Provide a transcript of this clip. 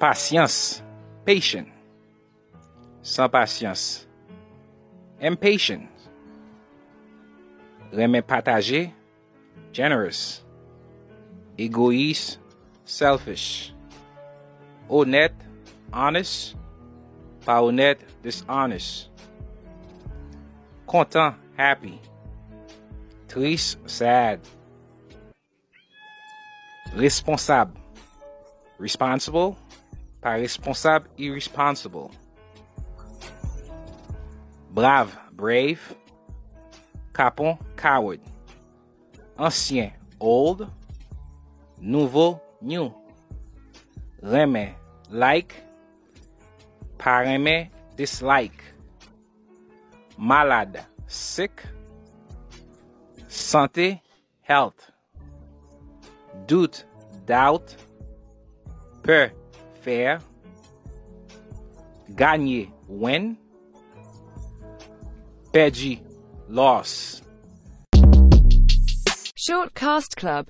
Patience, patient. Sans patience. Impatient. Remen partager, generous. Égoïste, selfish. Honnête, honest. Pas honnête, dishonest. Content, happy. Triste, sad. Responsable. Responsible. pa responsab irresponsible. Brave, brave. Kapon, coward. Ansyen, old. Nouvo, new. Reme, like. Pareme, dislike. Malade, sick. Santé, health. Doute, doubt. Peur, fair. Gagner, win. Perdu, loss. Short Cast Club